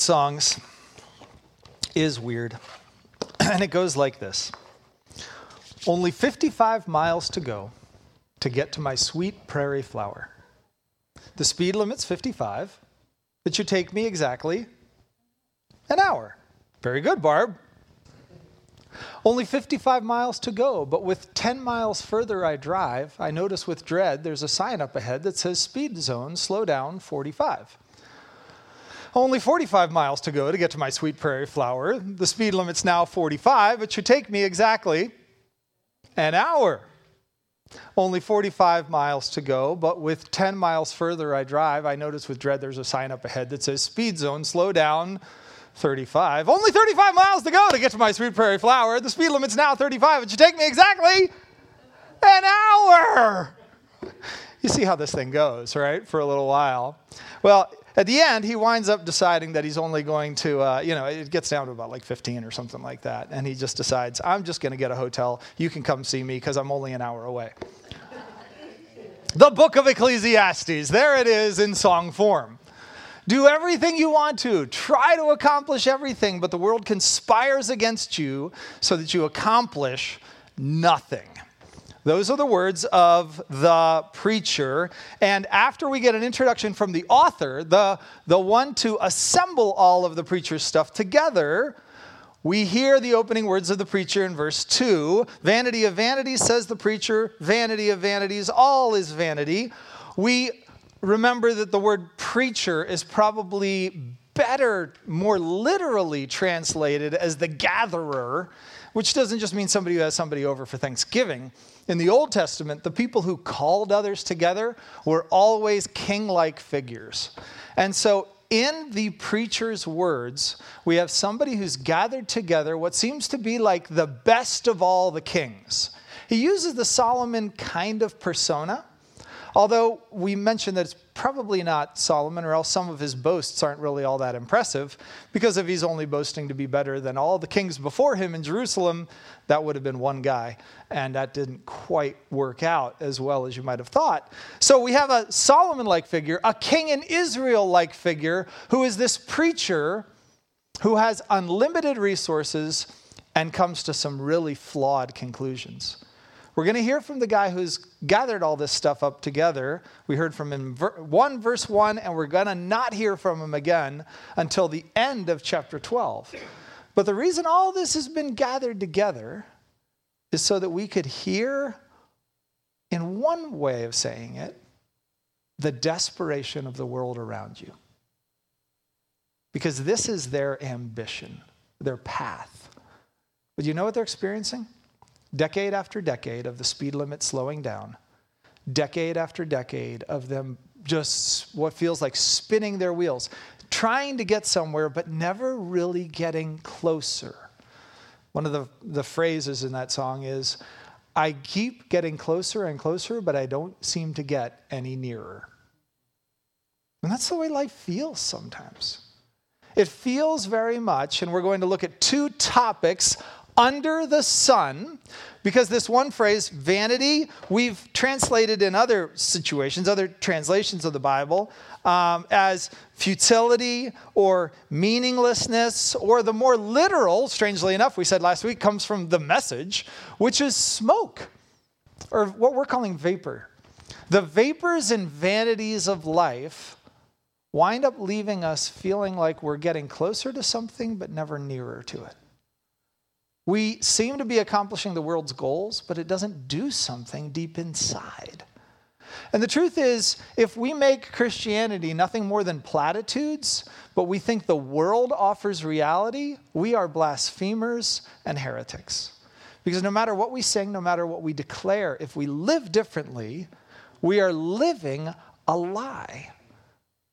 songs is weird. and it goes like this Only 55 miles to go to get to my sweet prairie flower. The speed limit's 55. It should take me exactly an hour. Very good, Barb. Only 55 miles to go, but with 10 miles further I drive, I notice with dread there's a sign up ahead that says speed zone, slow down 45. Only 45 miles to go to get to my sweet prairie flower. The speed limit's now 45. It should take me exactly an hour. Only 45 miles to go, but with 10 miles further I drive, I notice with dread there's a sign up ahead that says speed zone, slow down 35. Only 35 miles to go to get to my sweet prairie flower. The speed limit's now 35. It should take me exactly an hour. You see how this thing goes, right? For a little while. Well, at the end, he winds up deciding that he's only going to, uh, you know, it gets down to about like 15 or something like that. And he just decides, I'm just going to get a hotel. You can come see me because I'm only an hour away. the book of Ecclesiastes, there it is in song form. Do everything you want to, try to accomplish everything, but the world conspires against you so that you accomplish nothing. Those are the words of the preacher. And after we get an introduction from the author, the, the one to assemble all of the preacher's stuff together, we hear the opening words of the preacher in verse 2 Vanity of vanities, says the preacher, vanity of vanities, all is vanity. We remember that the word preacher is probably better, more literally translated as the gatherer, which doesn't just mean somebody who has somebody over for Thanksgiving. In the Old Testament, the people who called others together were always king like figures. And so, in the preacher's words, we have somebody who's gathered together what seems to be like the best of all the kings. He uses the Solomon kind of persona, although we mentioned that it's probably not Solomon, or else some of his boasts aren't really all that impressive, because if he's only boasting to be better than all the kings before him in Jerusalem, that would have been one guy, and that didn't quite work out as well as you might have thought. So we have a Solomon like figure, a king in Israel like figure, who is this preacher who has unlimited resources and comes to some really flawed conclusions. We're going to hear from the guy who's gathered all this stuff up together. We heard from him 1 verse 1 and we're going to not hear from him again until the end of chapter 12. But the reason all this has been gathered together is so that we could hear in one way of saying it the desperation of the world around you. Because this is their ambition, their path. But you know what they're experiencing? Decade after decade of the speed limit slowing down, decade after decade of them just what feels like spinning their wheels, trying to get somewhere, but never really getting closer. One of the, the phrases in that song is, I keep getting closer and closer, but I don't seem to get any nearer. And that's the way life feels sometimes. It feels very much, and we're going to look at two topics under the sun, because this one phrase, vanity, we've translated in other situations, other translations of the Bible, um, as futility or meaninglessness, or the more literal, strangely enough, we said last week, comes from the message, which is smoke, or what we're calling vapor. The vapors and vanities of life wind up leaving us feeling like we're getting closer to something, but never nearer to it. We seem to be accomplishing the world's goals, but it doesn't do something deep inside. And the truth is, if we make Christianity nothing more than platitudes, but we think the world offers reality, we are blasphemers and heretics. Because no matter what we sing, no matter what we declare, if we live differently, we are living a lie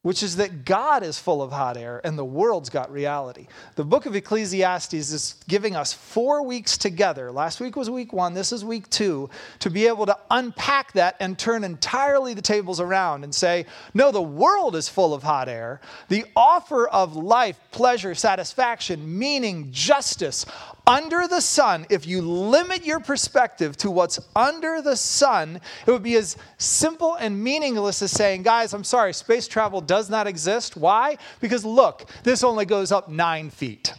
which is that God is full of hot air and the world's got reality. The book of Ecclesiastes is giving us four weeks together. Last week was week one, this is week two, to be able to unpack that and turn entirely the tables around and say, no, the world is full of hot air. The offer of life, pleasure, satisfaction, meaning, justice, under the sun, if you limit your perspective to what's under the sun, it would be as simple and meaningless as saying, guys, I'm sorry, space travel does does not exist. Why? Because look, this only goes up nine feet.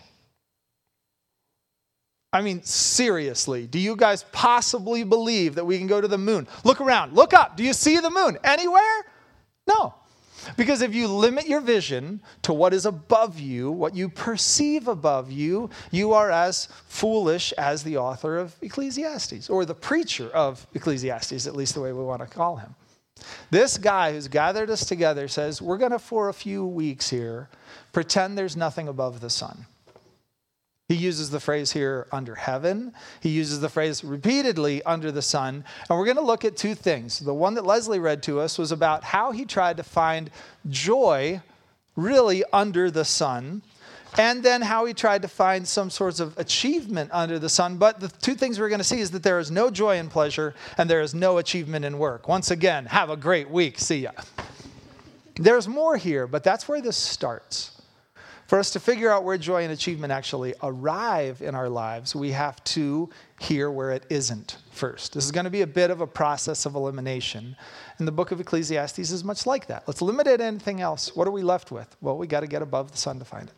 I mean, seriously, do you guys possibly believe that we can go to the moon? Look around, look up. Do you see the moon anywhere? No. Because if you limit your vision to what is above you, what you perceive above you, you are as foolish as the author of Ecclesiastes, or the preacher of Ecclesiastes, at least the way we want to call him. This guy who's gathered us together says, We're going to, for a few weeks here, pretend there's nothing above the sun. He uses the phrase here under heaven. He uses the phrase repeatedly under the sun. And we're going to look at two things. The one that Leslie read to us was about how he tried to find joy really under the sun, and then how he tried to find some sorts of achievement under the sun. But the two things we're going to see is that there is no joy in pleasure and there is no achievement in work. Once again, have a great week. See ya. There's more here, but that's where this starts. For us to figure out where joy and achievement actually arrive in our lives, we have to hear where it isn't first. This is going to be a bit of a process of elimination. And the book of Ecclesiastes is much like that. Let's limit it to anything else. What are we left with? Well, we got to get above the sun to find it.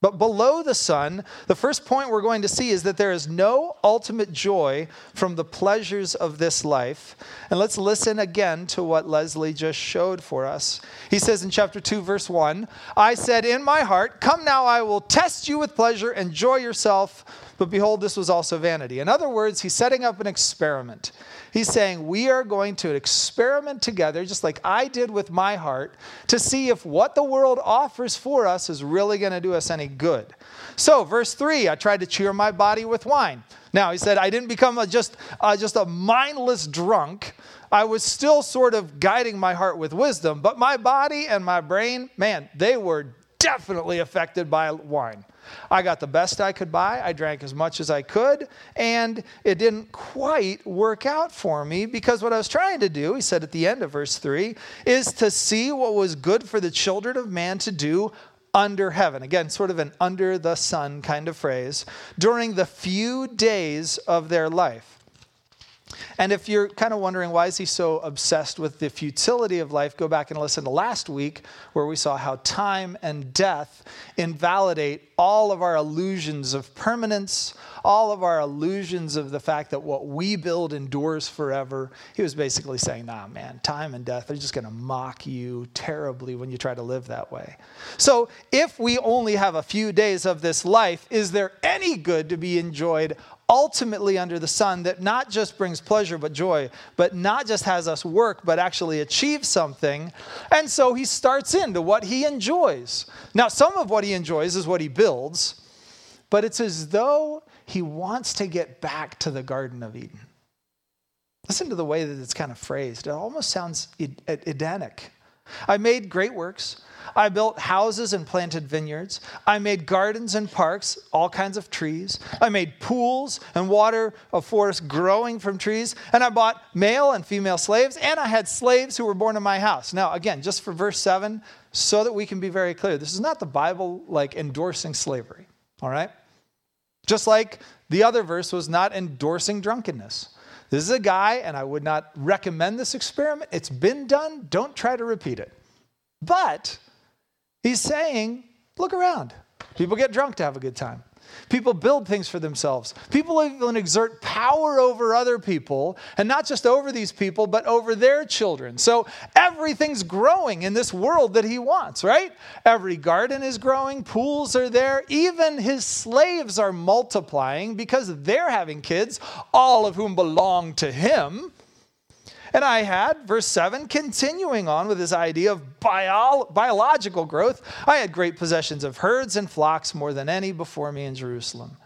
But below the sun, the first point we're going to see is that there is no ultimate joy from the pleasures of this life. And let's listen again to what Leslie just showed for us. He says in chapter 2, verse 1 I said in my heart, Come now, I will test you with pleasure, enjoy yourself. But behold, this was also vanity. In other words, he's setting up an experiment. He's saying, We are going to experiment together, just like I did with my heart, to see if what the world offers for us is really going to do us any good. So, verse 3 I tried to cheer my body with wine. Now, he said, I didn't become a, just, uh, just a mindless drunk. I was still sort of guiding my heart with wisdom, but my body and my brain, man, they were definitely affected by wine. I got the best I could buy. I drank as much as I could, and it didn't quite work out for me because what I was trying to do, he said at the end of verse 3, is to see what was good for the children of man to do under heaven. Again, sort of an under the sun kind of phrase, during the few days of their life. And if you're kind of wondering why is he so obsessed with the futility of life, go back and listen to last week where we saw how time and death invalidate all of our illusions of permanence, all of our illusions of the fact that what we build endures forever. He was basically saying, nah, man, time and death are just going to mock you terribly when you try to live that way. So if we only have a few days of this life, is there any good to be enjoyed ultimately under the sun that not just brings pleasure but joy, but not just has us work, but actually achieve something. And so he starts into what he enjoys. Now, some of what he enjoys is what he builds, but it's as though he wants to get back to the Garden of Eden. Listen to the way that it's kind of phrased. It almost sounds Edenic. I made great works. I built houses and planted vineyards. I made gardens and parks, all kinds of trees. I made pools and water of forests growing from trees. And I bought male and female slaves, and I had slaves who were born in my house. Now, again, just for verse 7, so that we can be very clear, this is not the Bible like endorsing slavery, all right? Just like the other verse was not endorsing drunkenness. This is a guy, and I would not recommend this experiment. It's been done. Don't try to repeat it. But He's saying, look around. People get drunk to have a good time. People build things for themselves. People even exert power over other people, and not just over these people, but over their children. So everything's growing in this world that he wants, right? Every garden is growing, pools are there, even his slaves are multiplying because they're having kids, all of whom belong to him. And I had, verse 7, continuing on with this idea of bio- biological growth, I had great possessions of herds and flocks more than any before me in Jerusalem.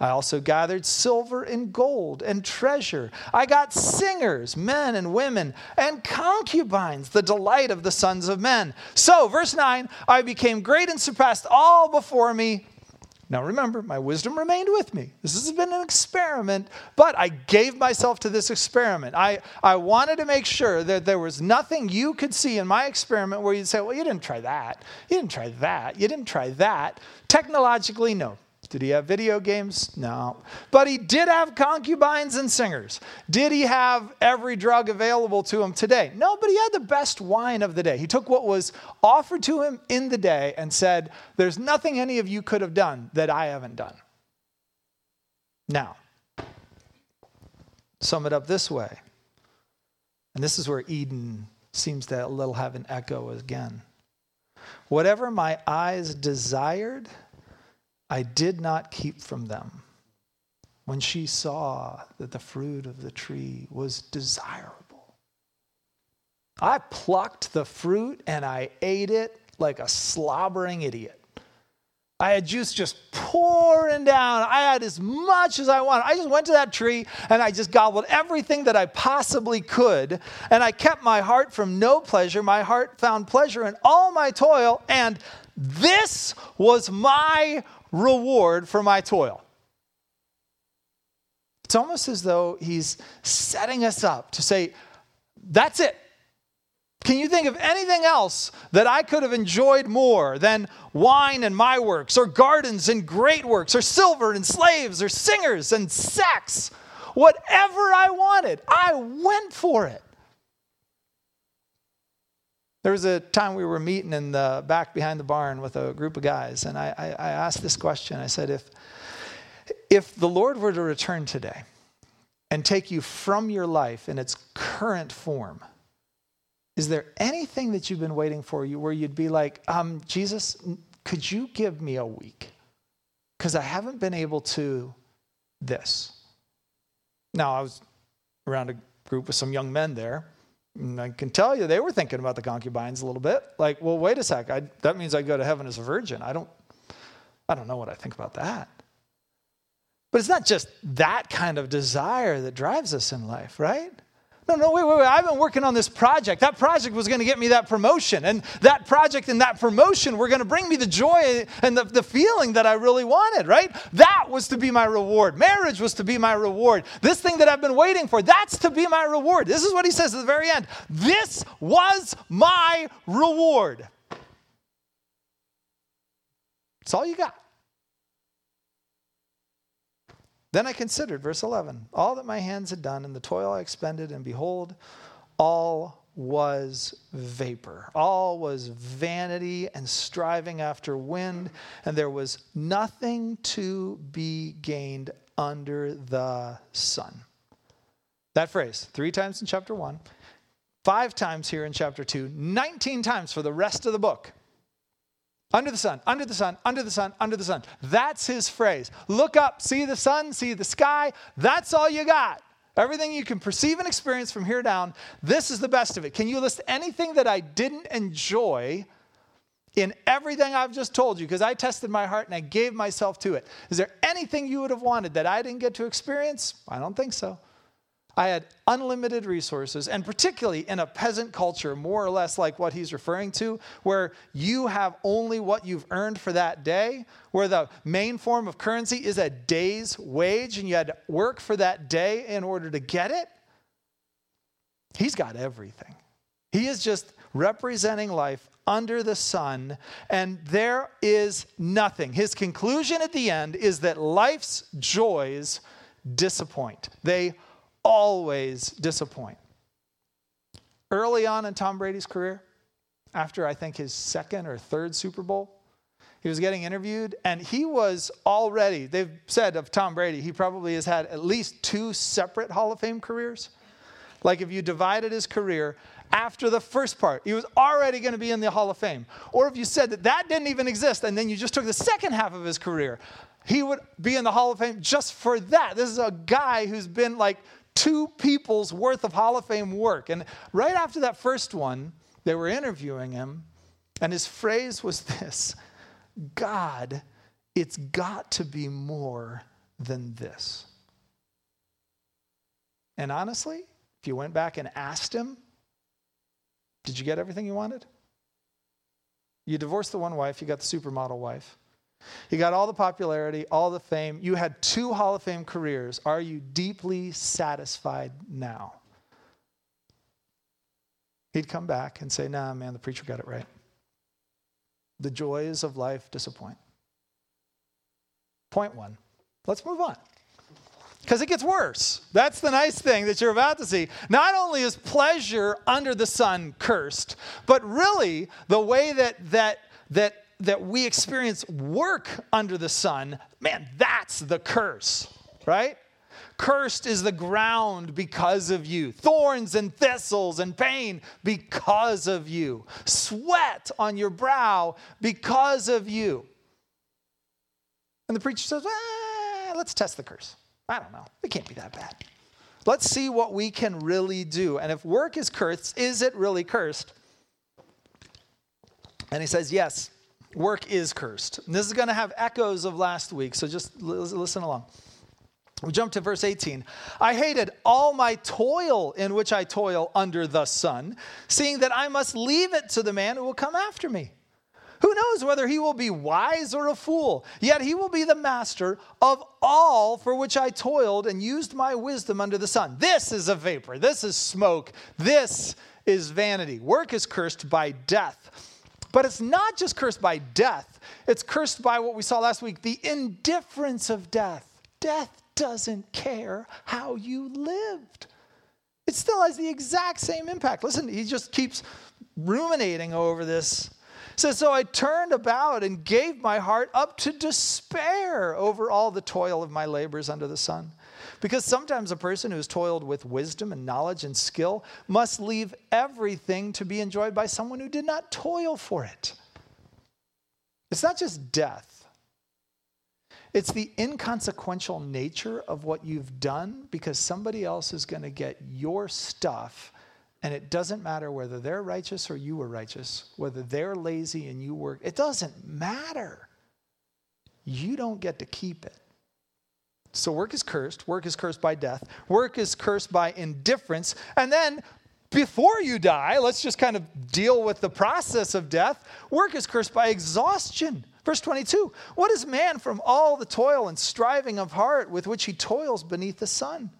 I also gathered silver and gold and treasure. I got singers, men and women, and concubines, the delight of the sons of men. So, verse 9, I became great and surpassed all before me. Now remember, my wisdom remained with me. This has been an experiment, but I gave myself to this experiment. I, I wanted to make sure that there was nothing you could see in my experiment where you'd say, well, you didn't try that. You didn't try that. You didn't try that. Technologically, no. Did he have video games? No. But he did have concubines and singers. Did he have every drug available to him today? No, but he had the best wine of the day. He took what was offered to him in the day and said, There's nothing any of you could have done that I haven't done. Now, sum it up this way. And this is where Eden seems to a little have an echo again. Whatever my eyes desired, I did not keep from them. When she saw that the fruit of the tree was desirable, I plucked the fruit and I ate it like a slobbering idiot. I had juice just pouring down. I had as much as I wanted. I just went to that tree and I just gobbled everything that I possibly could. And I kept my heart from no pleasure. My heart found pleasure in all my toil. And this was my reward for my toil. It's almost as though he's setting us up to say, that's it. Can you think of anything else that I could have enjoyed more than wine and my works, or gardens and great works, or silver and slaves, or singers and sex? Whatever I wanted, I went for it. There was a time we were meeting in the back behind the barn with a group of guys, and I, I, I asked this question. I said, if, if the Lord were to return today and take you from your life in its current form, is there anything that you've been waiting for you where you'd be like, um, Jesus, could you give me a week? Because I haven't been able to this. Now, I was around a group with some young men there and I can tell you they were thinking about the concubines a little bit. Like, well, wait a sec. I, that means I go to heaven as a virgin. I don't, I don't know what I think about that. But it's not just that kind of desire that drives us in life, right? No, no, wait, wait, wait. I've been working on this project. That project was going to get me that promotion. And that project and that promotion were going to bring me the joy and the, the feeling that I really wanted, right? That was to be my reward. Marriage was to be my reward. This thing that I've been waiting for, that's to be my reward. This is what he says at the very end. This was my reward. It's all you got. Then I considered, verse 11, all that my hands had done and the toil I expended, and behold, all was vapor. All was vanity and striving after wind, and there was nothing to be gained under the sun. That phrase, three times in chapter one, five times here in chapter two, 19 times for the rest of the book. Under the sun, under the sun, under the sun, under the sun. That's his phrase. Look up, see the sun, see the sky. That's all you got. Everything you can perceive and experience from here down, this is the best of it. Can you list anything that I didn't enjoy in everything I've just told you? Because I tested my heart and I gave myself to it. Is there anything you would have wanted that I didn't get to experience? I don't think so. I had unlimited resources, and particularly in a peasant culture, more or less like what he's referring to, where you have only what you've earned for that day, where the main form of currency is a day's wage, and you had to work for that day in order to get it. He's got everything. He is just representing life under the sun, and there is nothing. His conclusion at the end is that life's joys disappoint. They always disappoint. Early on in Tom Brady's career, after I think his second or third Super Bowl, he was getting interviewed, and he was already, they've said of Tom Brady, he probably has had at least two separate Hall of Fame careers. Like if you divided his career after the first part, he was already going to be in the Hall of Fame. Or if you said that that didn't even exist, and then you just took the second half of his career, he would be in the Hall of Fame just for that. This is a guy who's been like two people's worth of Hall of Fame work. And right after that first one, they were interviewing him, and his phrase was this God, it's got to be more than this. And honestly, if you went back and asked him, did you get everything you wanted? You divorced the one wife, you got the supermodel wife. You got all the popularity, all the fame. You had two Hall of Fame careers. Are you deeply satisfied now? He'd come back and say, Nah, man, the preacher got it right. The joys of life disappoint. Point one. Let's move on. Because it gets worse. That's the nice thing that you're about to see. Not only is pleasure under the sun cursed, but really the way that that that that we experience work under the sun, man, that's the curse, right? Cursed is the ground because of you. Thorns and thistles and pain because of you. Sweat on your brow because of you. And the preacher says, eh, let's test the curse. I don't know. It can't be that bad. Let's see what we can really do. And if work is cursed, is it really cursed? And he says, yes, work is cursed. And this is going to have echoes of last week, so just listen along. We jump to verse 18. I hated all my toil in which I toil under the sun, seeing that I must leave it to the man who will come after me. Who knows whether he will be wise or a fool? Yet he will be the master of all for which I toiled and used my wisdom under the sun. This is a vapor. This is smoke. This is vanity. Work is cursed by death. But it's not just cursed by death, it's cursed by what we saw last week the indifference of death. Death doesn't care how you lived. It still has the exact same impact. Listen, he just keeps ruminating over this. says, So I turned about and gave my heart up to despair over all the toil of my labors under the sun. Because sometimes a person who's toiled with wisdom and knowledge and skill must leave everything to be enjoyed by someone who did not toil for it. It's not just death, it's the inconsequential nature of what you've done because somebody else is going to get your stuff. And it doesn't matter whether they're righteous or you were righteous, whether they're lazy and you work, it doesn't matter. You don't get to keep it. So work is cursed. Work is cursed by death. Work is cursed by indifference. And then before you die, let's just kind of deal with the process of death. Work is cursed by exhaustion. Verse 22 What is man from all the toil and striving of heart with which he toils beneath the sun?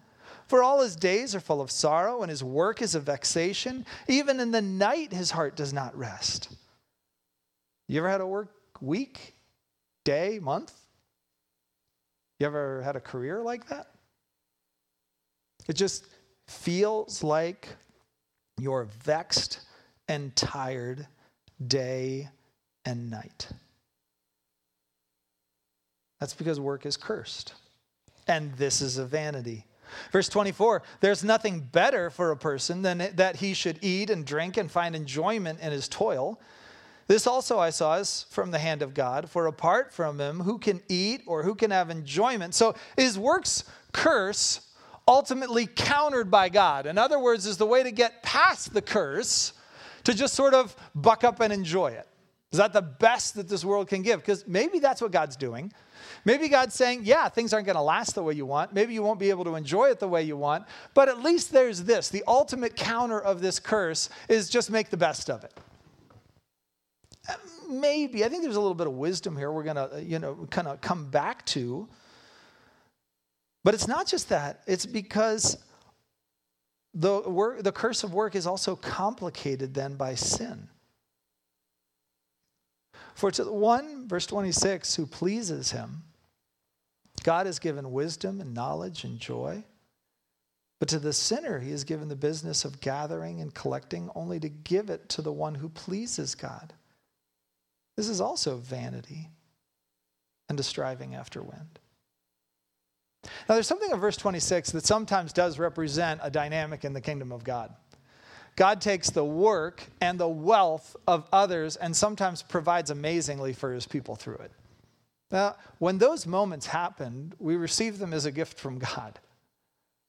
For all his days are full of sorrow, and his work is a vexation. Even in the night, his heart does not rest. You ever had a work week, day, month? You ever had a career like that? It just feels like you're vexed and tired day and night. That's because work is cursed. And this is a vanity. Verse 24 There's nothing better for a person than that he should eat and drink and find enjoyment in his toil. This also I saw is from the hand of God, for apart from him, who can eat or who can have enjoyment? So is works curse ultimately countered by God? In other words, is the way to get past the curse to just sort of buck up and enjoy it? Is that the best that this world can give? Because maybe that's what God's doing. Maybe God's saying, yeah, things aren't going to last the way you want. Maybe you won't be able to enjoy it the way you want. But at least there's this the ultimate counter of this curse is just make the best of it. Maybe. I think there's a little bit of wisdom here we're going to, you know, kind of come back to. But it's not just that, it's because the, work, the curse of work is also complicated then by sin. For to the one, verse 26, who pleases him, God has given wisdom and knowledge and joy. But to the sinner, he has given the business of gathering and collecting only to give it to the one who pleases God. This is also vanity and a striving after wind. Now, there's something in verse 26 that sometimes does represent a dynamic in the kingdom of God. God takes the work and the wealth of others and sometimes provides amazingly for his people through it. Now, when those moments happen, we receive them as a gift from God.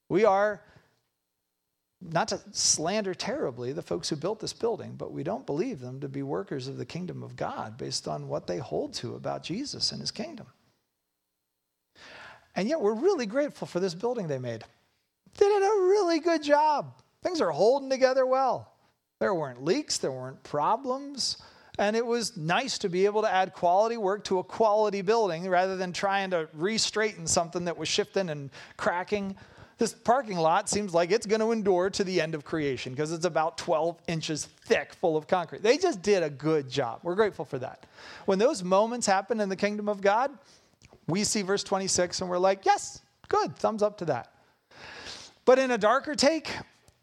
We are, not to slander terribly the folks who built this building, but we don't believe them to be workers of the kingdom of God based on what they hold to about Jesus and his kingdom. And yet, we're really grateful for this building they made. They did a really good job. Things are holding together well. There weren't leaks, there weren't problems. And it was nice to be able to add quality work to a quality building rather than trying to re straighten something that was shifting and cracking. This parking lot seems like it's going to endure to the end of creation because it's about 12 inches thick, full of concrete. They just did a good job. We're grateful for that. When those moments happen in the kingdom of God, We see verse 26 and we're like, yes, good, thumbs up to that. But in a darker take,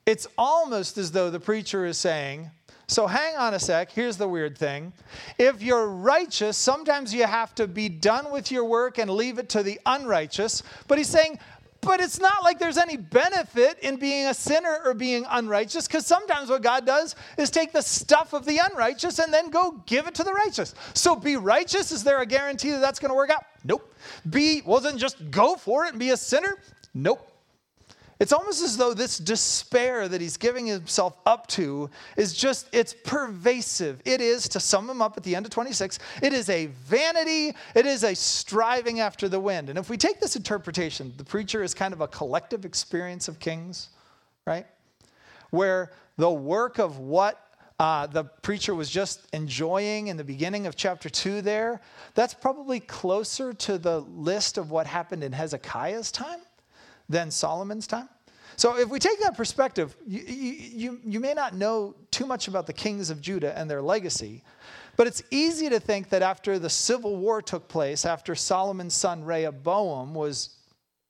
it's almost as though the preacher is saying, so hang on a sec. Here's the weird thing. If you're righteous, sometimes you have to be done with your work and leave it to the unrighteous. But he's saying, but it's not like there's any benefit in being a sinner or being unrighteous, because sometimes what God does is take the stuff of the unrighteous and then go give it to the righteous. So be righteous. Is there a guarantee that that's going to work out? Nope. Be, then just go for it and be a sinner? Nope. It's almost as though this despair that he's giving himself up to is just, it's pervasive. It is, to sum him up at the end of 26, it is a vanity, it is a striving after the wind. And if we take this interpretation, the preacher is kind of a collective experience of kings, right? Where the work of what uh, the preacher was just enjoying in the beginning of chapter 2 there, that's probably closer to the list of what happened in Hezekiah's time than Solomon's time. So if we take that perspective, you, you, you may not know too much about the kings of Judah and their legacy, but it's easy to think that after the civil war took place, after Solomon's son Rehoboam was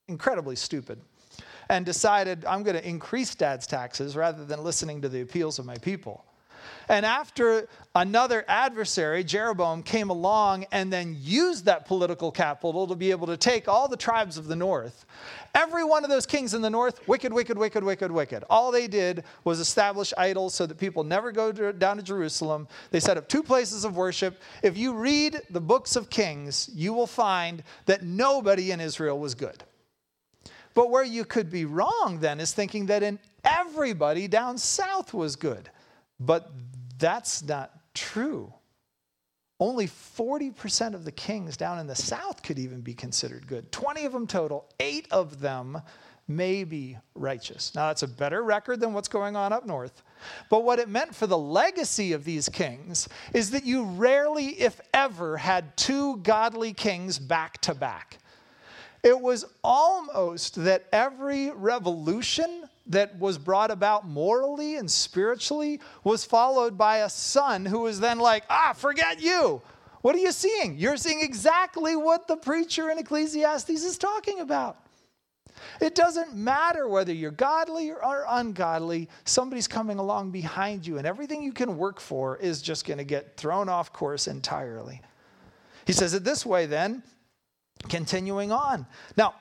incredibly stupid and decided, I'm going to increase dad's taxes rather than listening to the appeals of my people. And after another adversary, Jeroboam, came along and then used that political capital to be able to take all the tribes of the north. Every one of those kings in the north, wicked, wicked, wicked, wicked, wicked. All they did was establish idols so that people never go to, down to Jerusalem. They set up two places of worship. If you read the books of Kings, you will find that nobody in Israel was good. But where you could be wrong then is thinking that in everybody down south was good. But that's not true. Only 40% of the kings down in the south could even be considered good. 20 of them total, eight of them may be righteous. Now, that's a better record than what's going on up north. But what it meant for the legacy of these kings is that you rarely, if ever, had two godly kings back to back. It was almost that every revolution that was brought about morally and spiritually was followed by a son who was then like, ah, forget you. What are you seeing? You're seeing exactly what the preacher in Ecclesiastes is talking about. It doesn't matter whether you're godly or ungodly, somebody's coming along behind you, and everything you can work for is just going to get thrown off course entirely. He says it this way then, continuing on. Now,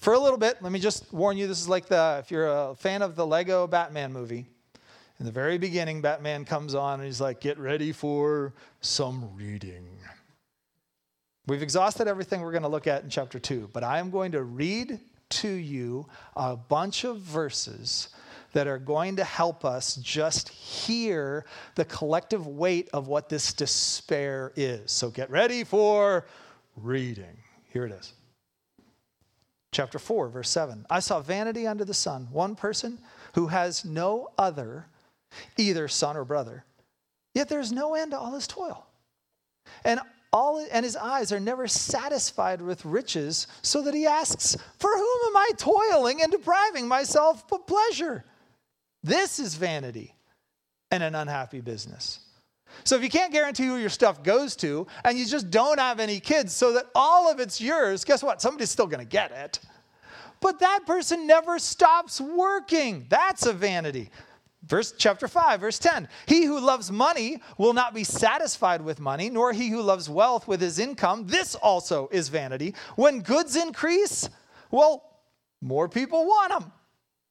for a little bit, let me just warn you this is like the, if you're a fan of the Lego Batman movie, in the very beginning, Batman comes on and he's like, get ready for some reading. We've exhausted everything we're going to look at in chapter 2, but I am going to read to you a bunch of verses that are going to help us just hear the collective weight of what this despair is. So get ready for reading. Here it is. Chapter 4, verse 7. I saw vanity under the sun, one person who has no other, either son or brother, yet there's no end to all his toil. And all and his eyes are never satisfied with riches, so that he asks, For whom am I toiling and depriving myself of pleasure? This is vanity and an unhappy business. So if you can't guarantee who your stuff goes to, and you just don't have any kids so that all of it's yours, guess what? Somebody's still going to get it. But that person never stops working. That's a vanity. Verse chapter 5, verse 10. He who loves money will not be satisfied with money, nor he who loves wealth with his income. This also is vanity. When goods increase, well, more people want them.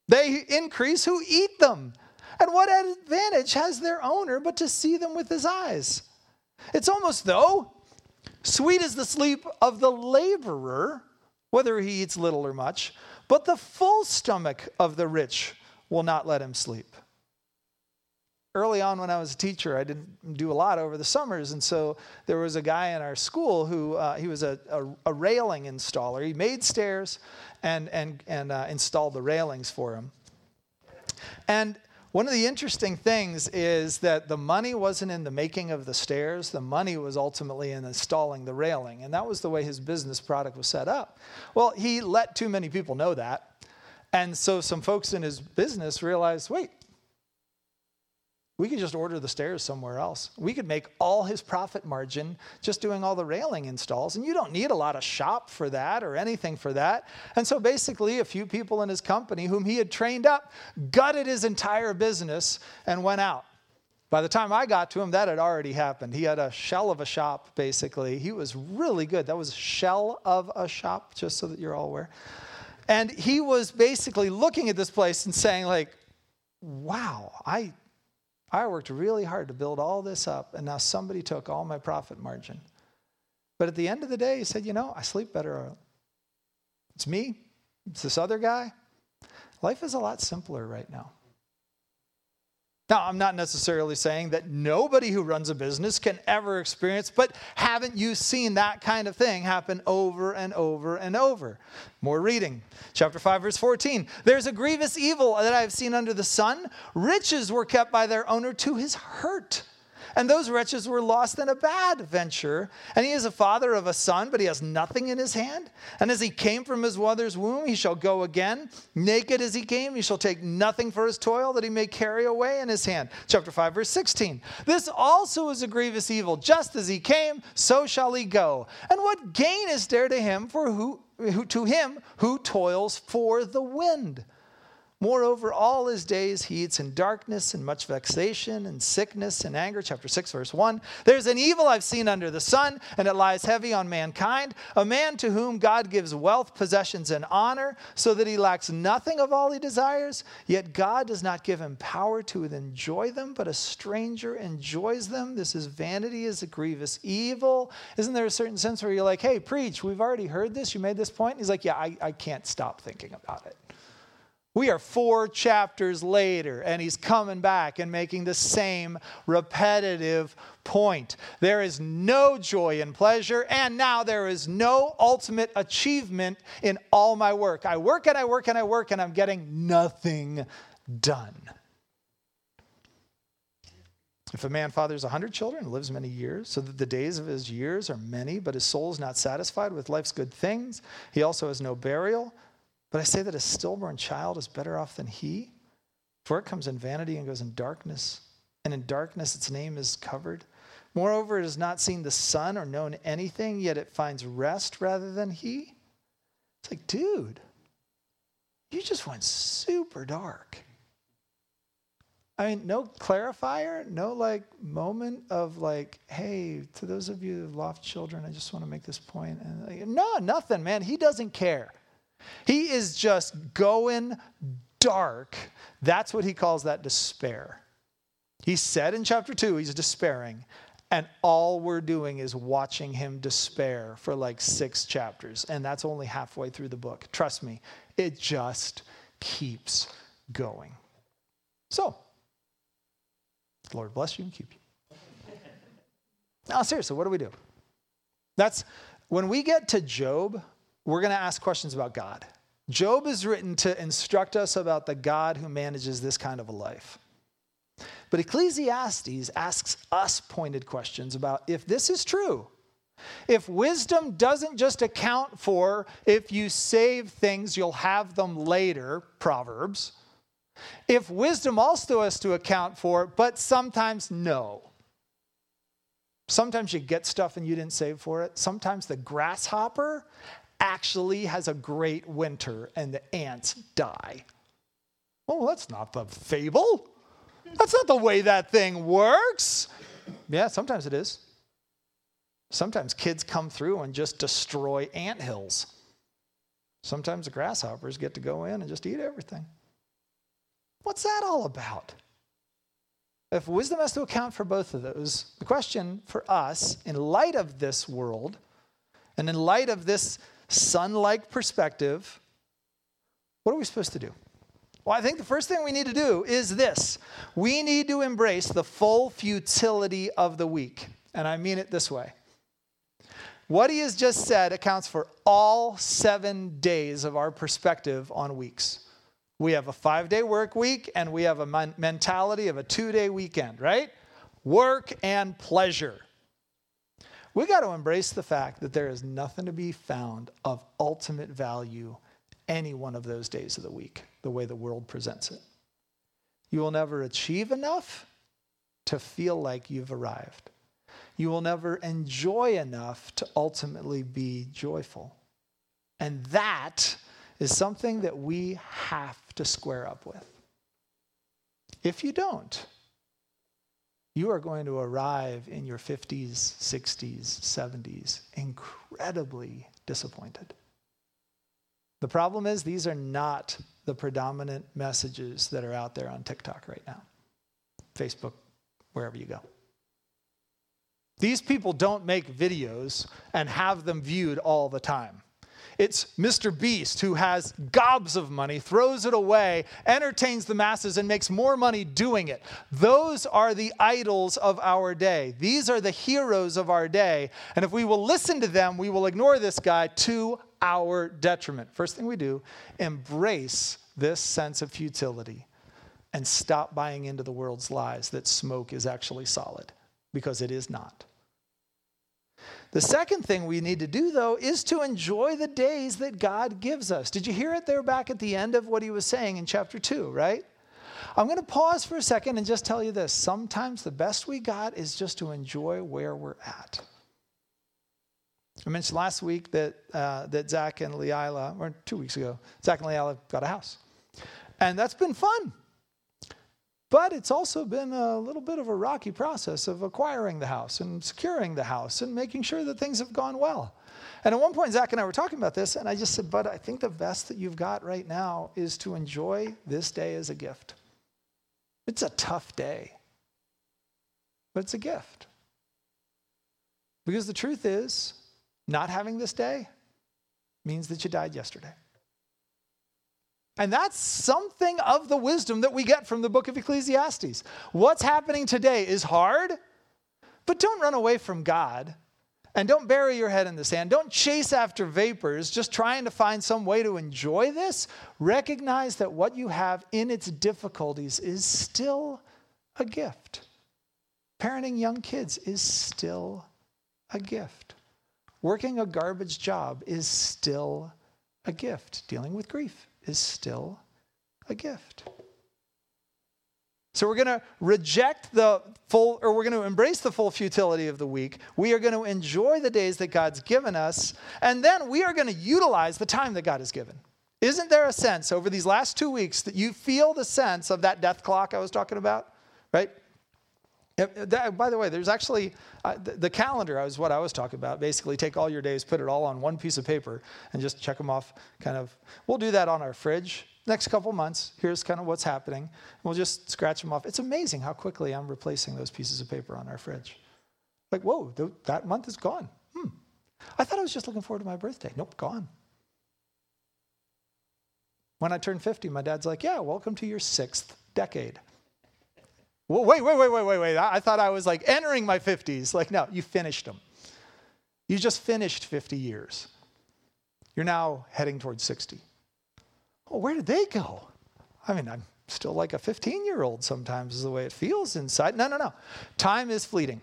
They increase who eat them. And what advantage has their owner but to see them with his eyes? It's almost though sweet is the sleep of the laborer, whether he eats little or much, but the full stomach of the rich will not let him sleep. Early on, when I was a teacher, I didn't do a lot over the summers, and so there was a guy in our school who uh, he was a, a, a, railing installer. He made stairs and and and uh, installed the railings for him. And one of the interesting things is that the money wasn't in the making of the stairs, the money was ultimately in installing the railing. And that was the way his business product was set up. Well, he let too many people know that. And so some folks in his business realized wait, We could just order the stairs somewhere else. We could make all his profit margin just doing all the railing installs. And you don't need a lot of shop for that or anything for that. And so basically, a few people in his company whom he had trained up gutted his entire business and went out. By the time I got to him, that had already happened. He had a shell of a shop, basically. He was really good. That was shell of a shop, just so that you're all aware. And he was basically looking at this place and saying, like, wow, I I worked really hard to build all this up, and now somebody took all my profit margin. But at the end of the day, he said, You know, I sleep better. It's me, it's this other guy. Life is a lot simpler right now. Now, I'm not necessarily saying that nobody who runs a business can ever experience, but haven't you seen that kind of thing happen over and over and over? More reading. Chapter 5, verse 14. There's a grievous evil that I have seen under the sun. Riches were kept by their owner to his hurt. And those wretches were lost in a bad venture. And he is a father of a son, but he has nothing in his hand. And as he came from his mother's womb, he shall go again. Naked as he came, he shall take nothing for his toil that he may carry away in his hand. Chapter 5, verse 16. This also is a grievous evil. Just as he came, so shall he go. And what gain is there to him for who, to him who toils for the wind? Moreover, all his days he eats in darkness and much vexation and sickness and anger. Chapter 6, verse 1. There's an evil I've seen under the sun, and it lies heavy on mankind. A man to whom God gives wealth, possessions, and honor, so that he lacks nothing of all he desires. Yet God does not give him power to enjoy them, but a stranger enjoys them. This is vanity, is a grievous evil. Isn't there a certain sense where you're like, hey, preach, we've already heard this, you made this point? he's like, yeah, I, I can't stop thinking about it. We are four chapters later, and he's coming back and making the same repetitive point. There is no joy and pleasure, and now there is no ultimate achievement in all my work. I work and I work and I work, and I'm getting nothing done. If a man fathers a hundred children, and lives many years, so that the days of his years are many, but his soul is not satisfied with life's good things, he also has no burial. But I say that a stillborn child is better off than he, for it comes in vanity and goes in darkness, and in darkness its name is covered. Moreover, it has not seen the sun or known anything, yet it finds rest rather than he. It's like, dude, you just went super dark. I mean, no clarifier, no like moment of like, hey, to those of you who've lost children, I just want to make this point. And like, no, nothing, man. He doesn't care. He is just going dark. That's what he calls that despair. He said in chapter 2 he's despairing, and all we're doing is watching him despair for like six chapters. And that's only halfway through the book. Trust me, it just keeps going. So, Lord bless you and keep you. Now, seriously, what do we do? That's when we get to Job, we're going to ask questions about God. Job is written to instruct us about the God who manages this kind of a life. But Ecclesiastes asks us pointed questions about if this is true, if wisdom doesn't just account for if you save things, you'll have them later, Proverbs, if wisdom also has to account for, but sometimes no. Sometimes you get stuff and you didn't save for it. Sometimes the grasshopper actually has a great winter and the ants die. Oh, that's not the fable. That's not the way that thing works. Yeah, sometimes it is. Sometimes kids come through and just destroy ant hills. Sometimes the grasshoppers get to go in and just eat everything. What's that all about? If wisdom has to account for both of those, the question for us, in light of this world and in light of this sun like perspective, what are we supposed to do? Well, I think the first thing we need to do is this we need to embrace the full futility of the week. And I mean it this way. What he has just said accounts for all seven days of our perspective on weeks. We have a five day work week and we have a mentality of a two day weekend, right? Work and pleasure we got to embrace the fact that there is nothing to be found of ultimate value any one of those days of the week, the way the world presents it. You will never achieve enough, to feel like you've arrived. You will never enjoy enough to ultimately be joyful. And that is something that we have to square up with. If you don't, you are going to arrive in your 50s, 60s, 70s incredibly disappointed. The problem is, these are not the predominant messages that are out there on TikTok right now, Facebook, wherever you go. These people don't make videos and have them viewed all the time. It's Mr. Beast who has gobs of money, throws it away, entertains the masses, and makes more money doing it. Those are the idols of our day. These are the heroes of our day. And if we will listen to them, we will ignore this guy to our detriment. First thing we do, embrace this sense of futility and stop buying into the world's lies that smoke is actually solid, because it is not. The second thing we need to do, though, is to enjoy the days that God gives us. Did you hear it there back at the end of what he was saying in chapter 2, right? I'm going to pause for a second and just tell you this. Sometimes the best we got is just to enjoy where we're at. I mentioned last week that, uh, that Zach and Leila, or two weeks ago, Zach and Leila got a house. And that's been fun. But it's also been a little bit of a rocky process of acquiring the house and securing the house and making sure that things have gone well. And at one point, Zach and I were talking about this, and I just said, But I think the best that you've got right now is to enjoy this day as a gift. It's a tough day, but it's a gift. Because the truth is, not having this day means that you died yesterday. And that's something of the wisdom that we get from the book of Ecclesiastes. What's happening today is hard, but don't run away from God. And don't bury your head in the sand. Don't chase after vapors, just trying to find some way to enjoy this. Recognize that what you have in its difficulties is still a gift. Parenting young kids is still a gift. Working a garbage job is still a gift. Dealing with grief still a gift. So we're going to reject the full, or we're going to embrace the full futility of the week. We are going to enjoy the days that God's given us, and then we are going to utilize the time that God has given. Isn't there a sense over these last two weeks that you feel the sense of that death clock I was talking about? Right? That, by the way, there's actually uh, the, the, calendar is what I was talking about. Basically, take all your days, put it all on one piece of paper, and just check them off. Kind of, we'll do that on our fridge next couple months. Here's kind of what's happening. We'll just scratch them off. It's amazing how quickly I'm replacing those pieces of paper on our fridge. Like, whoa, th- that month is gone. Hmm. I thought I was just looking forward to my birthday. Nope, gone. When I turned 50, my dad's like, yeah, welcome to your sixth decade. Well, wait, wait, wait, wait, wait, wait. I thought I was like entering my 50s. Like, no, you finished them. You just finished 50 years. You're now heading towards 60. Well, where did they go? I mean, I'm still like a 15 year old sometimes, is the way it feels inside. No, no, no. Time is fleeting.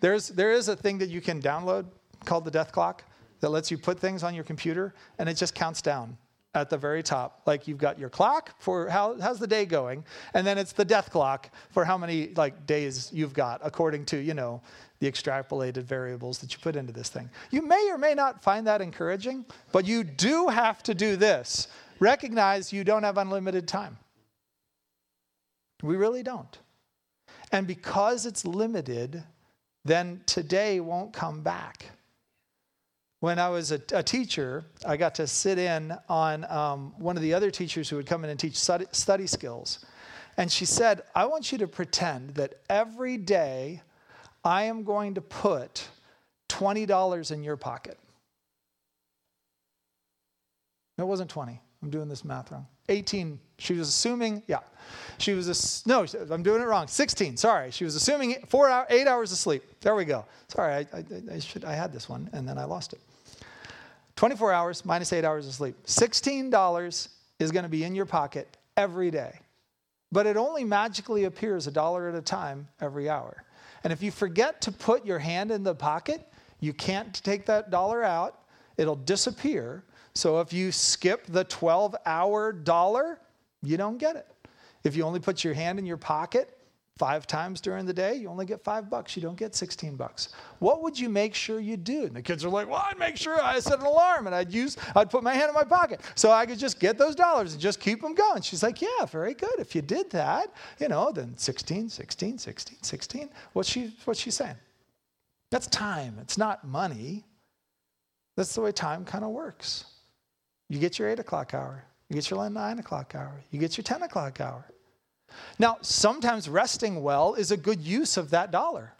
There's, there is a thing that you can download called the death clock that lets you put things on your computer and it just counts down at the very top. Like you've got your clock for how how's the day going, and then it's the death clock for how many like days you've got according to you know the extrapolated variables that you put into this thing. You may or may not find that encouraging, but you do have to do this. Recognize you don't have unlimited time. We really don't. And because it's limited, then today won't come back when I was a, a, teacher, I got to sit in on um, one of the other teachers who would come in and teach study, skills. And she said, I want you to pretend that every day I am going to put $20 in your pocket. No, it wasn't 20. I'm doing this math wrong. 18. She was assuming, yeah. She was, a, no, I'm doing it wrong. 16, sorry. She was assuming four, hour, eight hours of sleep. There we go. Sorry, I, I, I, should, I had this one and then I lost it. 24 hours minus eight hours of sleep. $16 is going to be in your pocket every day. But it only magically appears a dollar at a time every hour. And if you forget to put your hand in the pocket, you can't take that dollar out, it'll disappear. So if you skip the 12 hour dollar, you don't get it. If you only put your hand in your pocket five times during the day, you only get five bucks. You don't get 16 bucks. What would you make sure you do? And the kids are like, well, I'd make sure I set an alarm and I'd use, I'd put my hand in my pocket so I could just get those dollars and just keep them going. She's like, yeah, very good. If you did that, you know, then 16, 16, 16, 16. What's she, what's she saying? That's time. It's not money. That's the way time kind of works. You get your eight o'clock hour. You get your nine o'clock hour. You get your 10 o'clock hour. Now, sometimes resting well is a good use of that dollar.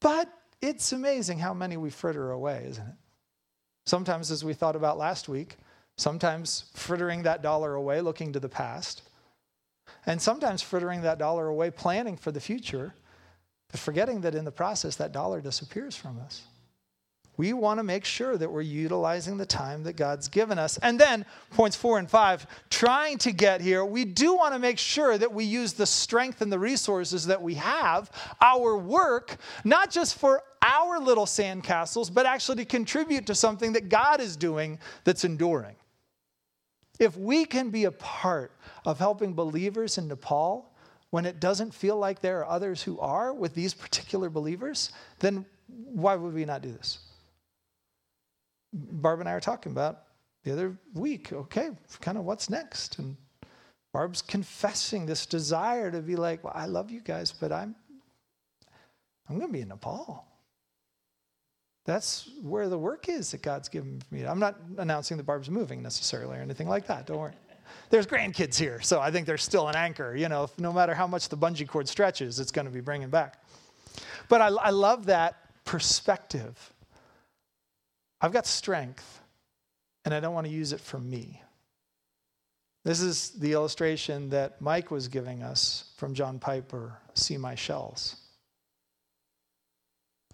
But it's amazing how many we fritter away, isn't it? Sometimes, as we thought about last week, sometimes frittering that dollar away looking to the past, and sometimes frittering that dollar away planning for the future, but forgetting that in the process that dollar disappears from us. We want to make sure that we're utilizing the time that God's given us. And then, points four and five, trying to get here, we do want to make sure that we use the strength and the resources that we have, our work, not just for our little sandcastles, but actually to contribute to something that God is doing that's enduring. If we can be a part of helping believers in Nepal when it doesn't feel like there are others who are with these particular believers, then why would we not do this? Barb and I were talking about the other week. Okay, kind of what's next? And Barb's confessing this desire to be like, well, I love you guys, but I'm I'm going to be in Nepal. That's where the work is that God's given me. I'm not announcing that Barb's moving necessarily or anything like that. Don't worry. There's grandkids here, so I think there's still an anchor. You know, no matter how much the bungee cord stretches, it's going to be bringing back. But I, I love that perspective I've got strength, and I don't want to use it for me. This is the illustration that Mike was giving us from John Piper See My Shells.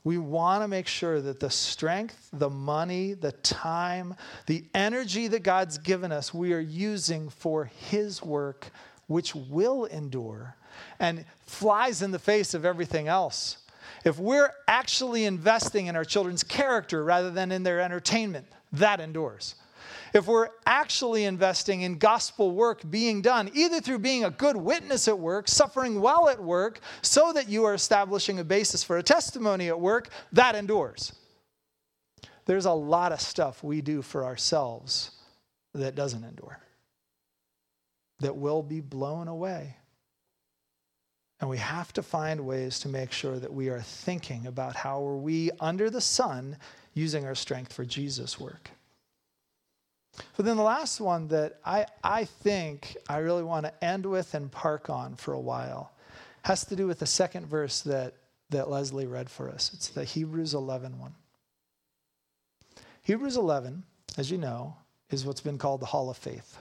We want to make sure that the strength, the money, the time, the energy that God's given us, we are using for His work, which will endure and flies in the face of everything else if we're actually investing in our children's character rather than in their entertainment, that endures. If we're actually investing in gospel work being done, either through being a good witness at work, suffering well at work, so that you are establishing a basis for a testimony at work, that endures. There's a lot of stuff we do for ourselves that doesn't endure, that will be blown away. And we have to find ways to make sure that we are thinking about how are we under the sun using our strength for Jesus' work. But then the last one that I, I think I really want to end with and park on for a while has to do with the second verse that, that Leslie read for us. It's the Hebrews 11 one. Hebrews 11, as you know, is what's been called the Hall of Faith.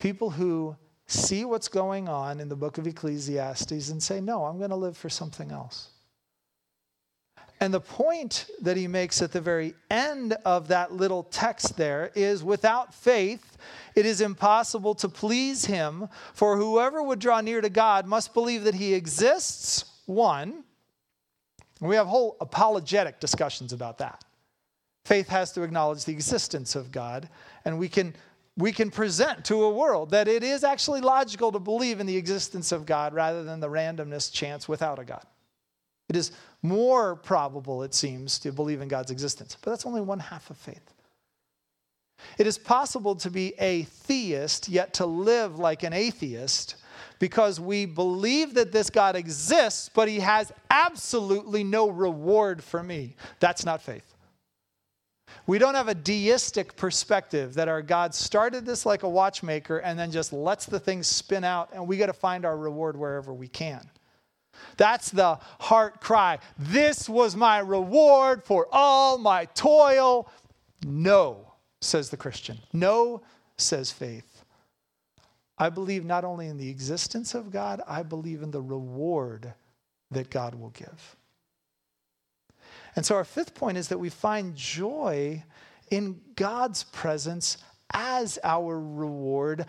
People who see what's going on in the book of Ecclesiastes and say, no, I'm going to live for something else. And the point that he makes at the very end of that little text there is without faith, it is impossible to please him, for whoever would draw near to God must believe that he exists, one. And we have whole apologetic discussions about that. Faith has to acknowledge the existence of God, and we can we can present to a world that it is actually logical to believe in the existence of God rather than the randomness chance without a God. It is more probable, it seems, to believe in God's existence, but that's only one half of faith. It is possible to be a theist, yet to live like an atheist, because we believe that this God exists, but he has absolutely no reward for me. That's not faith. We don't have a deistic perspective that our God started this like a watchmaker and then just lets the thing spin out and we got to find our reward wherever we can. That's the heart cry. This was my reward for all my toil. No, says the Christian. No, says faith. I believe not only in the existence of God, I believe in the reward that God will give. And so our fifth point is that we find joy in God's presence as our reward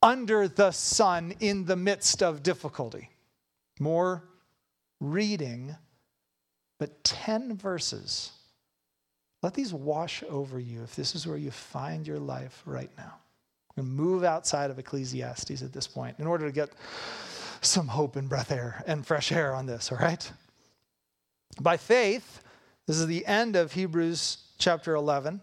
under the sun in the midst of difficulty. More reading, but 10 verses. Let these wash over you if this is where you find your life right now. We move outside of Ecclesiastes at this point in order to get some hope and breath air and fresh air on this, all right? By faith, this is the end of Hebrews chapter 11.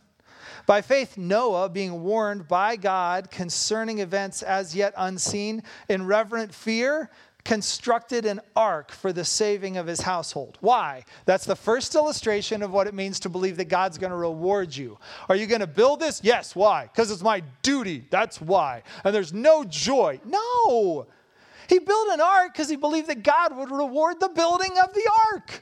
By faith, Noah, being warned by God concerning events as yet unseen, in reverent fear, constructed an ark for the saving of his household. Why? That's the first illustration of what it means to believe that God's going to reward you. Are you going to build this? Yes. Why? Because it's my duty. That's why. And there's no joy. No. He built an ark because he believed that God would reward the building of the ark.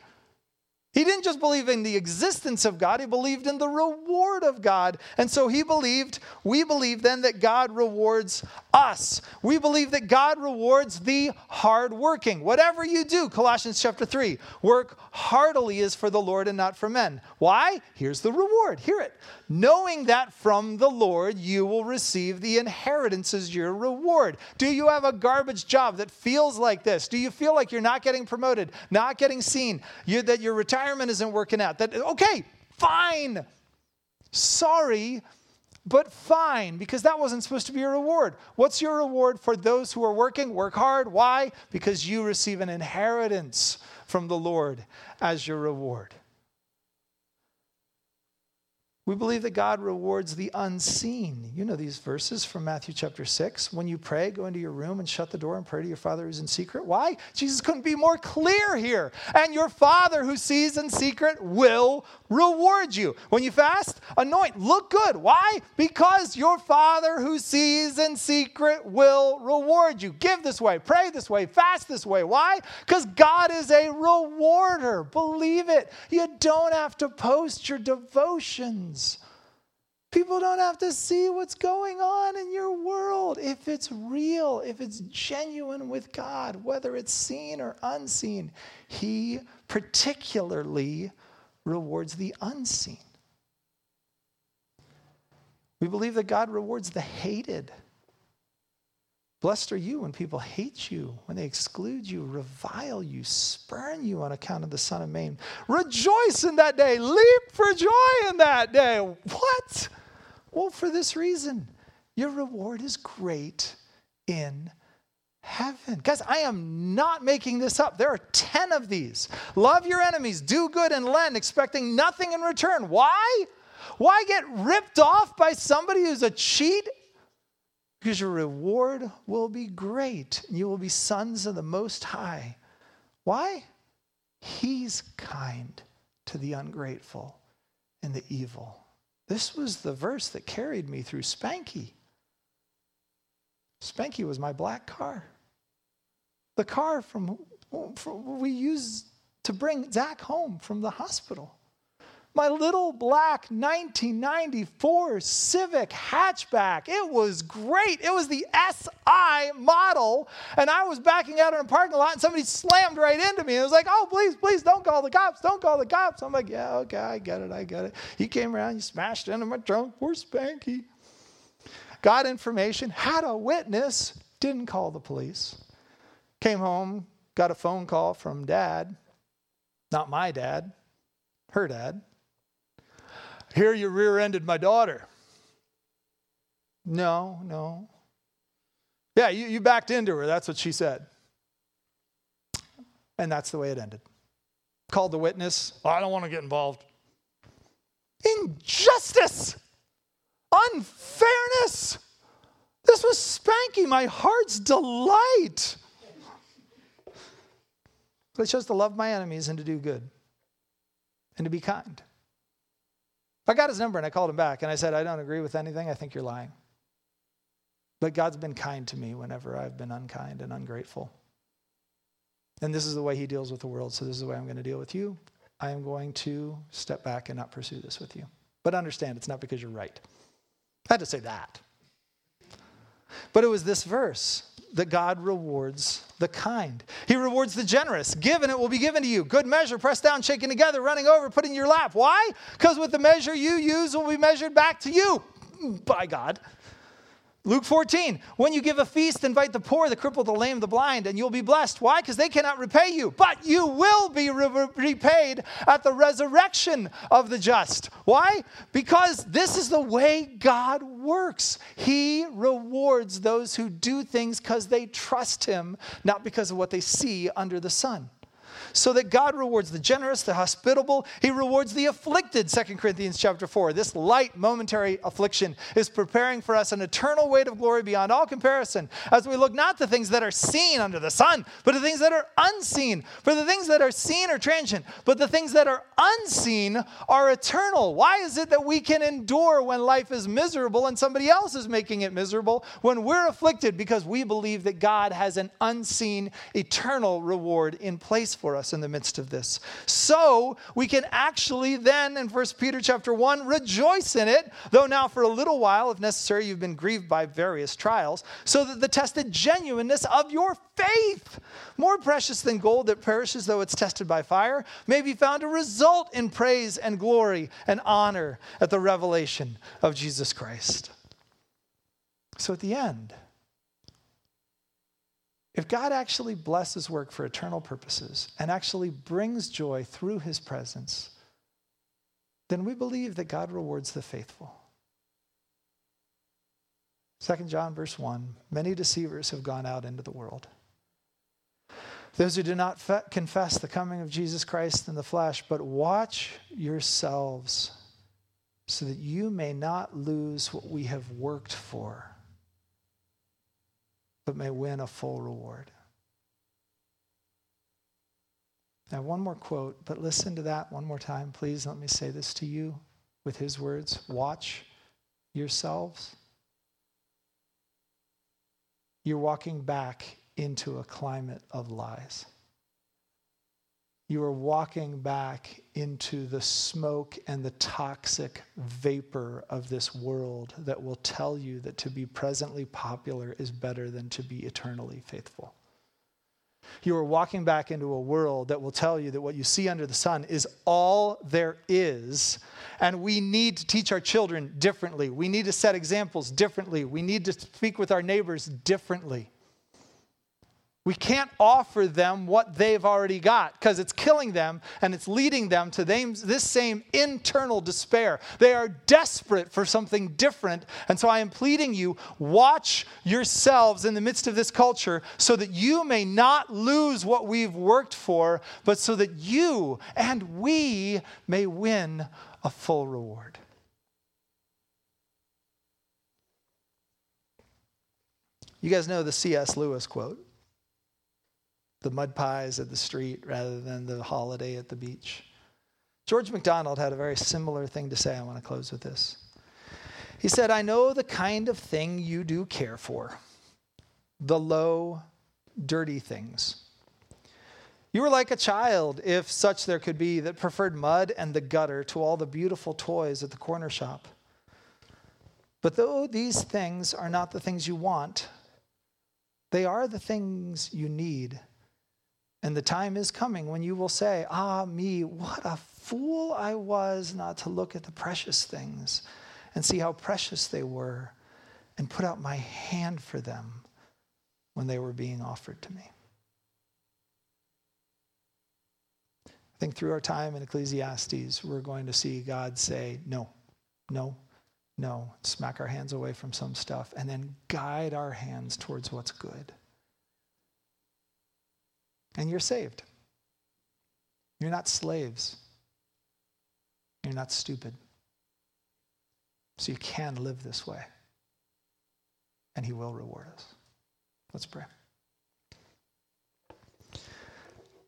He didn't just believe in the existence of God, he believed in the reward of God. And so he believed, we believe then that God rewards us. We believe that God rewards the hardworking. Whatever you do, Colossians chapter 3, work heartily is for the Lord and not for men. Why? Here's the reward. Hear it. Knowing that from the Lord you will receive the inheritance as your reward. Do you have a garbage job that feels like this? Do you feel like you're not getting promoted, not getting seen, that you're your retirement isn't working out? That okay, fine. Sorry, but fine, because that wasn't supposed to be a reward. What's your reward for those who are working? Work hard. Why? Because you receive an inheritance from the Lord as your reward. We believe that God rewards the unseen. You know these verses from Matthew chapter 6. When you pray, go into your room and shut the door and pray to your Father who's in secret. Why? Jesus couldn't be more clear here. And your Father who sees in secret will reward you. When you fast, anoint, look good. Why? Because your Father who sees in secret will reward you. Give this way, pray this way, fast this way. Why? Because God is a rewarder. Believe it. You don't have to post your devotions. People don't have to see what's going on in your world. If it's real, if it's genuine with God, whether it's seen or unseen, He particularly rewards the unseen. We believe that God rewards the hated. Blessed are you when people hate you, when they exclude you, revile you, spurn you on account of the Son of Man. Rejoice in that day. Leap for joy in that day. What? Well, for this reason your reward is great in heaven. Guys, I am not making this up. There are 10 of these. Love your enemies, do good and lend, expecting nothing in return. Why? Why get ripped off by somebody who's a cheat? Because your reward will be great. And you will be sons of the Most High. Why? He's kind to the ungrateful and the evil. This was the verse that carried me through Spanky. Spanky was my black car. The car from, from we used to bring Zach home from the hospital. My little black 1994 Civic hatchback. It was great. It was the SI model. And I was backing out in a parking lot and somebody slammed right into me. And It was like, oh, please, please don't call the cops. Don't call the cops. I'm like, yeah, okay, I get it. I get it. He came around, he smashed into my trunk. Poor Spanky. Got information, had a witness, didn't call the police. Came home, got a phone call from dad, not my dad, her dad. Here you rear ended my daughter. No, no. Yeah, you, you backed into her. That's what she said. And that's the way it ended. Called the witness. Oh, I don't want to get involved. Injustice, unfairness. This was Spanky, my heart's delight. But I chose to love my enemies and to do good and to be kind. I got his number and I called him back and I said, I don't agree with anything. I think you're lying. But God's been kind to me whenever I've been unkind and ungrateful. And this is the way he deals with the world. So this is the way I'm going to deal with you. I am going to step back and not pursue this with you. But understand, it's not because you're right. I had to say that. But it was this verse that God rewards the kind. He rewards the generous. Given it will be given to you. Good measure, pressed down, shaken together, running over, put in your lap. Why? Because with the measure you use will be measured back to you by God. Luke 14, when you give a feast, invite the poor, the crippled, the lame, the blind, and you'll be blessed. Why? Because they cannot repay you, but you will be re- repaid at the resurrection of the just. Why? Because this is the way God works. He rewards those who do things because they trust Him, not because of what they see under the sun so that God rewards the generous, the hospitable. He rewards the afflicted, 2 Corinthians chapter 4. This light momentary affliction is preparing for us an eternal weight of glory beyond all comparison as we look not to things that are seen under the sun, but to things that are unseen. For the things that are seen are transient, but the things that are unseen are eternal. Why is it that we can endure when life is miserable and somebody else is making it miserable when we're afflicted? Because we believe that God has an unseen eternal reward in place for us us in the midst of this. So we can actually then in 1 Peter chapter 1 rejoice in it, though now for a little while, if necessary, you've been grieved by various trials, so that the tested genuineness of your faith, more precious than gold that perishes though it's tested by fire, may be found to result in praise and glory and honor at the revelation of Jesus Christ. So at the end, if God actually blesses work for eternal purposes and actually brings joy through his presence, then we believe that God rewards the faithful. 2 John verse 1 Many deceivers have gone out into the world. Those who do not fe- confess the coming of Jesus Christ in the flesh, but watch yourselves so that you may not lose what we have worked for but may win a full reward. Now, one more quote, but listen to that one more time. Please let me say this to you with his words Watch yourselves. You're walking back into a climate of lies you are walking back into the smoke and the toxic vapor of this world that will tell you that to be presently popular is better than to be eternally faithful. You are walking back into a world that will tell you that what you see under the sun is all there is. And we need to teach our children differently. We need to set examples differently. We need to speak with our neighbors differently. We can't offer them what they've already got because it's killing them and it's leading them to this same internal despair. They are desperate for something different. And so I am pleading you watch yourselves in the midst of this culture so that you may not lose what we've worked for, but so that you and we may win a full reward. You guys know the C.S. Lewis quote the mud pies at the street rather than the holiday at the beach. George MacDonald had a very similar thing to say. I want to close with this. He said, I know the kind of thing you do care for the low, dirty things. You were like a child, if such there could be, that preferred mud and the gutter to all the beautiful toys at the corner shop. But though these things are not the things you want, they are the things you need and the time is coming when you will say, Ah, me, what a fool I was not to look at the precious things and see how precious they were and put out my hand for them when they were being offered to me. I think through our time in Ecclesiastes, we're going to see God say, No, no, no, smack our hands away from some stuff, and then guide our hands towards what's good and you're saved. You're not slaves. You're not stupid. So you can live this way. And He will reward us. Let's pray.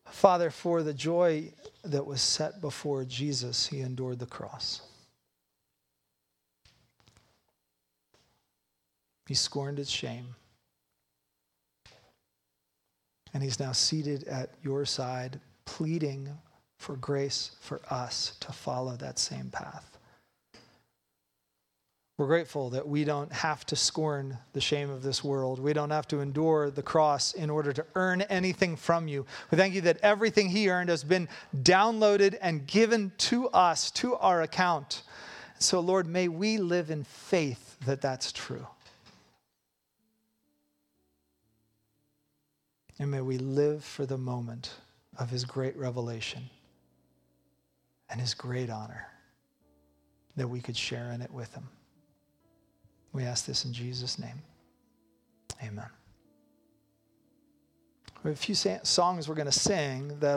Father, for the joy that was set before Jesus, He endured the cross. He scorned its shame and he's now seated at your side, pleading for grace for us to follow that same path. We're grateful that we don't have to scorn the shame of this world. We don't have to endure the cross in order to earn anything from you. We thank you that everything He earned has been downloaded and given to us, to our account. So, Lord, may we live in faith that that's true. And may we live for the moment of his great revelation and his great honor that we could share in it with him. We ask this in Jesus' name. Amen. We have a few songs we're going to sing that